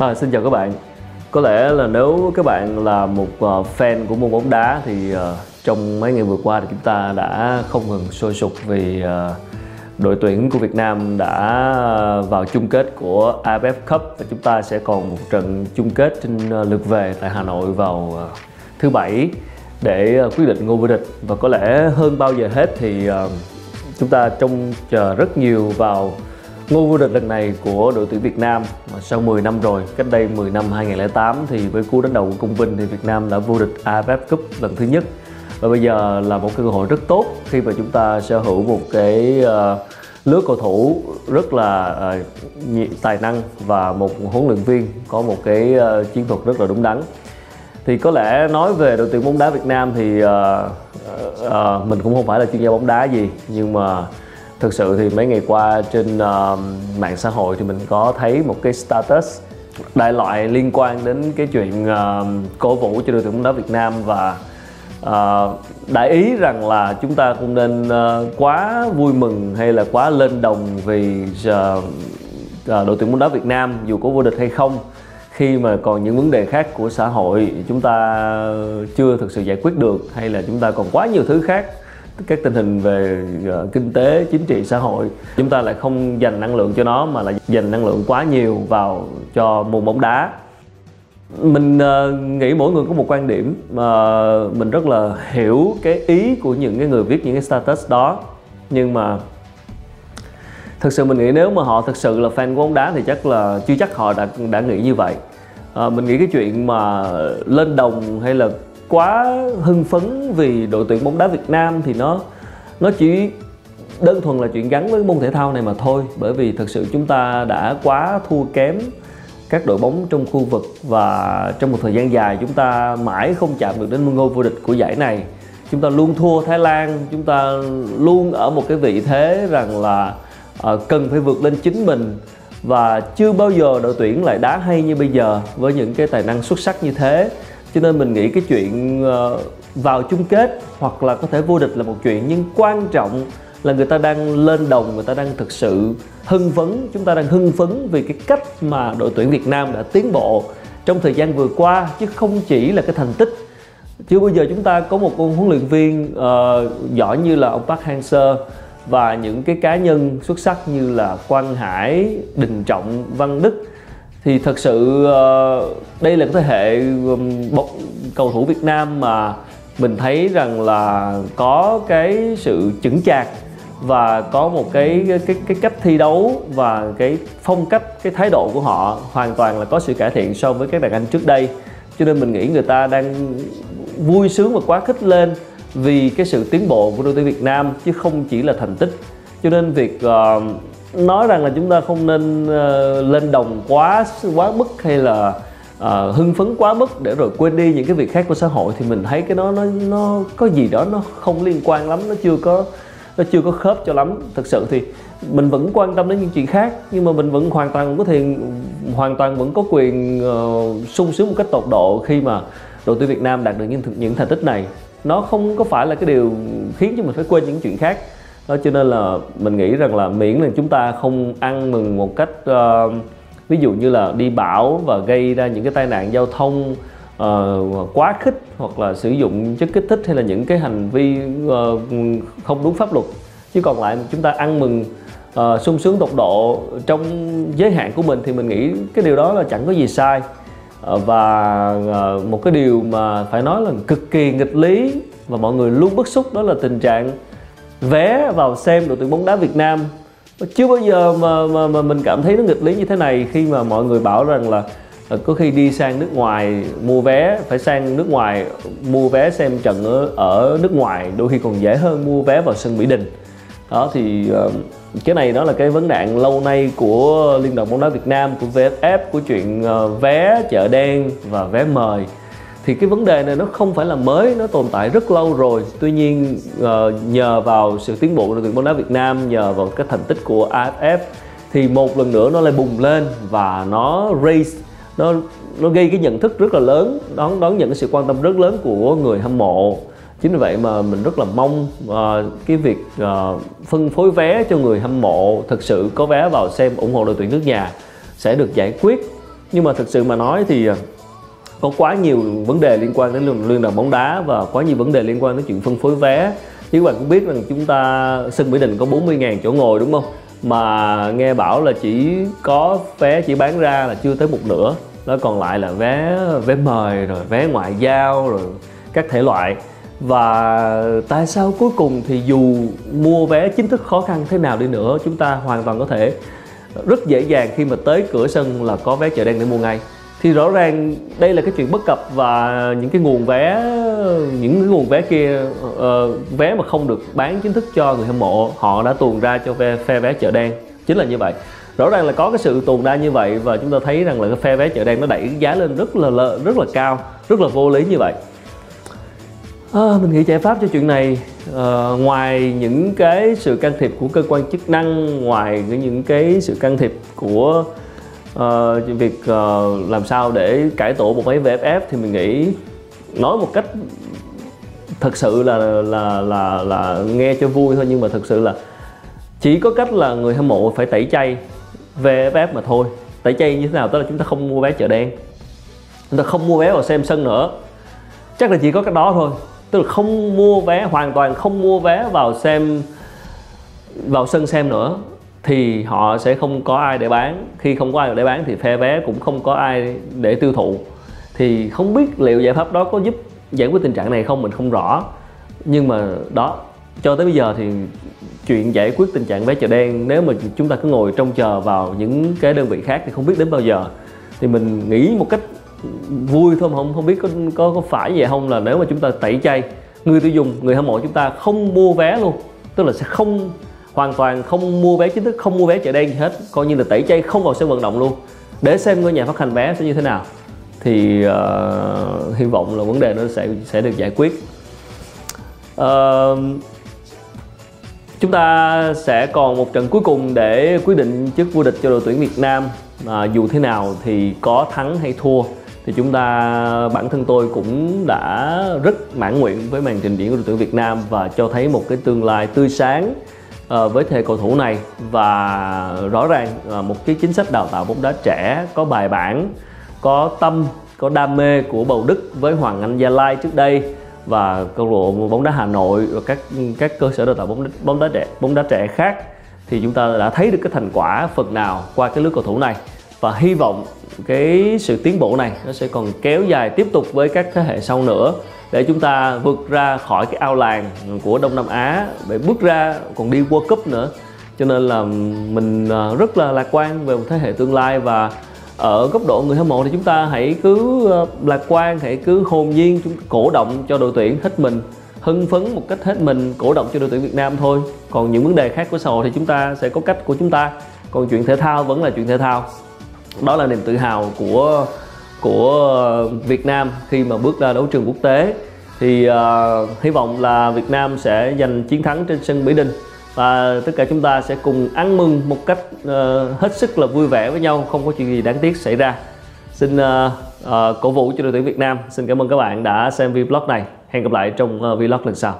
À, xin chào các bạn. Có lẽ là nếu các bạn là một uh, fan của môn bóng đá thì uh, trong mấy ngày vừa qua thì chúng ta đã không ngừng sôi sục vì uh, đội tuyển của Việt Nam đã vào chung kết của AFF Cup và chúng ta sẽ còn một trận chung kết trên lượt về tại Hà Nội vào uh, thứ bảy để uh, quyết định ngôi vô địch và có lẽ hơn bao giờ hết thì uh, chúng ta trông chờ rất nhiều vào Ngôi vô địch lần này của đội tuyển Việt Nam. Mà sau 10 năm rồi, cách đây 10 năm 2008 thì với cú đánh đầu của Công Vinh thì Việt Nam đã vô địch AFF Cup lần thứ nhất. Và bây giờ là một cơ hội rất tốt khi mà chúng ta sở hữu một cái uh, lứa cầu thủ rất là uh, tài năng và một huấn luyện viên có một cái uh, chiến thuật rất là đúng đắn. Thì có lẽ nói về đội tuyển bóng đá Việt Nam thì uh, uh, mình cũng không phải là chuyên gia bóng đá gì nhưng mà thực sự thì mấy ngày qua trên uh, mạng xã hội thì mình có thấy một cái status đại loại liên quan đến cái chuyện uh, cổ vũ cho đội tuyển bóng đá Việt Nam và uh, đại ý rằng là chúng ta không nên uh, quá vui mừng hay là quá lên đồng vì uh, uh, đội tuyển bóng đá Việt Nam dù có vô địch hay không. Khi mà còn những vấn đề khác của xã hội chúng ta chưa thực sự giải quyết được hay là chúng ta còn quá nhiều thứ khác các tình hình về uh, kinh tế chính trị xã hội chúng ta lại không dành năng lượng cho nó mà là dành năng lượng quá nhiều vào cho môn bóng đá. Mình uh, nghĩ mỗi người có một quan điểm mà mình rất là hiểu cái ý của những cái người viết những cái status đó. Nhưng mà thực sự mình nghĩ nếu mà họ thực sự là fan của bóng đá thì chắc là chưa chắc họ đã đã nghĩ như vậy. À, mình nghĩ cái chuyện mà lên đồng hay là quá hưng phấn vì đội tuyển bóng đá Việt Nam thì nó nó chỉ đơn thuần là chuyện gắn với môn thể thao này mà thôi. Bởi vì thực sự chúng ta đã quá thua kém các đội bóng trong khu vực và trong một thời gian dài chúng ta mãi không chạm được đến ngôi vô địch của giải này. Chúng ta luôn thua Thái Lan chúng ta luôn ở một cái vị thế rằng là uh, cần phải vượt lên chính mình. Và chưa bao giờ đội tuyển lại đá hay như bây giờ với những cái tài năng xuất sắc như thế cho nên mình nghĩ cái chuyện ờ, vào chung kết hoặc là có thể vô địch là một chuyện nhưng quan trọng là người ta đang lên đồng người ta đang thực sự hưng phấn chúng ta đang hưng phấn vì cái cách mà đội tuyển Việt Nam đã tiến bộ trong thời gian vừa qua chứ không chỉ là cái thành tích. Chưa bao giờ chúng ta có một huấn luyện viên uh, giỏi như là ông Park Hang-seo và những cái cá nhân xuất sắc như là Quang Hải, Đình Trọng, Văn Đức thì thật sự ờ, đây là cái thế hệ cầu thủ Việt Nam mà mình thấy rằng là có cái sự chững chạc và có một cái cái cái cách thi đấu và cái phong cách cái thái độ của họ hoàn toàn là có sự cải thiện so với các đàn anh trước đây. Cho nên mình nghĩ người ta đang vui sướng và quá khích lên vì cái sự tiến bộ của đội tuyển Việt Nam chứ không chỉ là thành tích. Cho nên việc uh, nói rằng là chúng ta không nên uh, lên đồng quá quá mức hay là uh, hưng phấn quá mức để rồi quên đi những cái việc khác của xã hội thì mình thấy cái đó nó nó có gì đó nó không liên quan lắm nó chưa có nó chưa có khớp cho lắm. Thực sự thì mình vẫn quan tâm đến những chuyện khác nhưng mà mình vẫn hoàn toàn có thể hoàn toàn vẫn có quyền uh, sung sướng một cách tột độ khi mà đội tuyển Việt Nam đạt được những những thành tích này. Nó không có phải là cái điều khiến cho mình phải quên những chuyện khác đó cho nên là mình nghĩ rằng là miễn là chúng ta không ăn mừng một cách uh, ví dụ như là đi bão và gây ra những cái tai nạn giao thông uh, quá khích hoặc là sử dụng chất kích thích hay là những cái hành vi uh, không đúng pháp luật. Chứ còn lại chúng ta ăn mừng uh, sung sướng tột độ trong giới hạn của mình thì mình nghĩ cái điều đó là chẳng có gì sai. Uh, và uh, một cái điều mà phải nói là cực kỳ nghịch lý và mọi người luôn bức xúc đó là tình trạng vé vào xem đội tuyển bóng đá Việt Nam. Chưa bao giờ mà, mà, mà mình cảm thấy nó nghịch lý như thế này khi mà mọi người bảo rằng là ờ, có khi đi sang nước ngoài mua vé phải sang nước ngoài mua vé xem trận ở, ở nước ngoài đôi khi còn dễ hơn mua vé vào sân Mỹ Đình. Đó thì ờ, cái này đó là cái vấn nạn lâu nay của liên đoàn bóng đá Việt Nam của VFF của chuyện ờ, vé chợ đen và vé mời thì cái vấn đề này nó không phải là mới nó tồn tại rất lâu rồi. Tuy nhiên ờ, nhờ vào sự tiến bộ của đội tuyển bóng đá Việt Nam nhờ vào cái thành tích của AFF thì một lần nữa nó lại bùng lên và nó raise nó nó gây cái nhận thức rất là lớn đón đón nhận cái sự quan tâm rất lớn của người hâm mộ. Chính vì vậy mà mình rất là mong uh, cái việc uh, phân phối vé cho người hâm mộ thực sự có vé vào xem ủng hộ đội tuyển nước nhà sẽ được giải quyết. Nhưng mà thực sự mà nói thì có quá nhiều vấn đề liên quan đến liên, đoàn bóng đá và quá nhiều vấn đề liên quan đến chuyện phân phối vé. Như các bạn cũng biết rằng chúng ta sân Mỹ Đình có 40.000 chỗ ngồi đúng không? Mà nghe bảo là chỉ có vé chỉ bán ra là chưa tới một nửa. Đó còn lại là vé vé mời rồi vé ngoại giao rồi các thể loại. Và tại sao cuối cùng thì dù mua vé chính thức khó khăn thế nào đi nữa chúng ta hoàn toàn có thể rất dễ dàng khi mà tới cửa sân là có vé chợ đen để mua ngay thì rõ ràng đây là cái chuyện bất cập và những cái nguồn vé những cái nguồn vé kia uh, vé mà không được bán chính thức cho người hâm mộ họ đã tuồn ra cho phe, phe vé chợ đen. Chính là như vậy. Rõ ràng là có cái sự tuồn ra như vậy và chúng ta thấy rằng là cái phe vé chợ đen nó đẩy giá lên rất là rất là cao rất là vô lý như vậy. À, mình nghĩ giải pháp cho chuyện này à, ngoài những cái sự can thiệp của cơ quan chức năng ngoài những cái sự can thiệp của uh, việc uh, làm sao để cải tổ một máy VFF thì mình nghĩ nói một cách thật sự là là là là nghe cho vui thôi. Nhưng mà thực sự là chỉ có cách là người hâm mộ phải tẩy chay VFF mà thôi. Tẩy chay như thế nào tức là chúng ta không mua vé chợ đen. Chúng ta không mua vé vào xem sân nữa. Chắc là chỉ có cách đó thôi. Tức là không mua vé hoàn toàn không mua vé vào xem vào sân xem nữa thì họ sẽ không có ai để bán. Khi không có ai để bán thì phe vé cũng không có ai để tiêu thụ. Thì không biết liệu giải pháp đó có giúp giải quyết tình trạng này không, mình không rõ. Nhưng mà đó, cho tới bây giờ thì chuyện giải quyết tình trạng vé chợ đen, nếu mà chúng ta cứ ngồi trông chờ vào những cái đơn vị khác thì không biết đến bao giờ. Thì mình nghĩ một cách vui thôi mà không không biết có có có phải vậy không là nếu mà chúng ta tẩy chay, người tiêu dùng, người hâm mộ chúng ta không mua vé luôn, tức là sẽ không hoàn toàn không mua vé chính thức không mua vé chợ đen gì hết. Coi như là tẩy chay không vào sân vận động luôn. Để xem ngôi nhà phát hành vé sẽ như thế nào. Thì uh, hy vọng là vấn đề nó sẽ sẽ được giải quyết. Uh, chúng ta sẽ còn một trận cuối cùng để quyết định chức vô địch cho đội tuyển Việt Nam. À, dù thế nào thì có thắng hay thua thì chúng ta bản thân tôi cũng đã rất mãn nguyện với màn trình diễn của đội tuyển Việt Nam và cho thấy một cái tương lai tươi sáng Ờ, với thế cầu thủ này và rõ ràng một cái chính sách đào tạo bóng đá trẻ có bài bản có tâm có đam mê của bầu đức với hoàng anh gia lai trước đây và câu lạc bộ bóng đá hà nội và các các cơ sở đào tạo bóng đá, bóng đá trẻ bóng đá trẻ khác. Thì chúng ta đã thấy được cái thành quả phần nào qua cái lứa cầu thủ này. Và hy vọng cái sự tiến bộ này nó sẽ còn kéo dài tiếp tục với các thế hệ sau nữa để chúng ta vượt ra khỏi cái ao làng của Đông Nam Á, để bước ra còn đi World Cup nữa. Cho nên là mình à, rất là lạc quan về một thế hệ tương lai và ở góc độ người hâm mộ thì chúng ta hãy cứ à, lạc quan, hãy cứ hồn nhiên, chúng cổ động cho đội tuyển hết mình, hưng phấn một cách hết mình, cổ động cho đội tuyển Việt Nam thôi. Còn những vấn đề khác của xã hội thì chúng ta sẽ có cách của chúng ta. Còn chuyện thể thao vẫn là chuyện thể thao. Đó là niềm tự hào của của Việt Nam khi mà bước ra đấu trường quốc tế. Thì uh, hy vọng là Việt Nam sẽ giành chiến thắng trên sân Mỹ Đình. Và tất cả chúng ta sẽ cùng ăn mừng một cách uh, hết sức là vui vẻ với nhau không có chuyện gì đáng tiếc xảy ra. Xin uh, uh, cổ vũ cho đội tuyển Việt Nam. Xin cảm ơn các bạn đã xem vlog này. Hẹn gặp lại trong uh, vlog lần sau.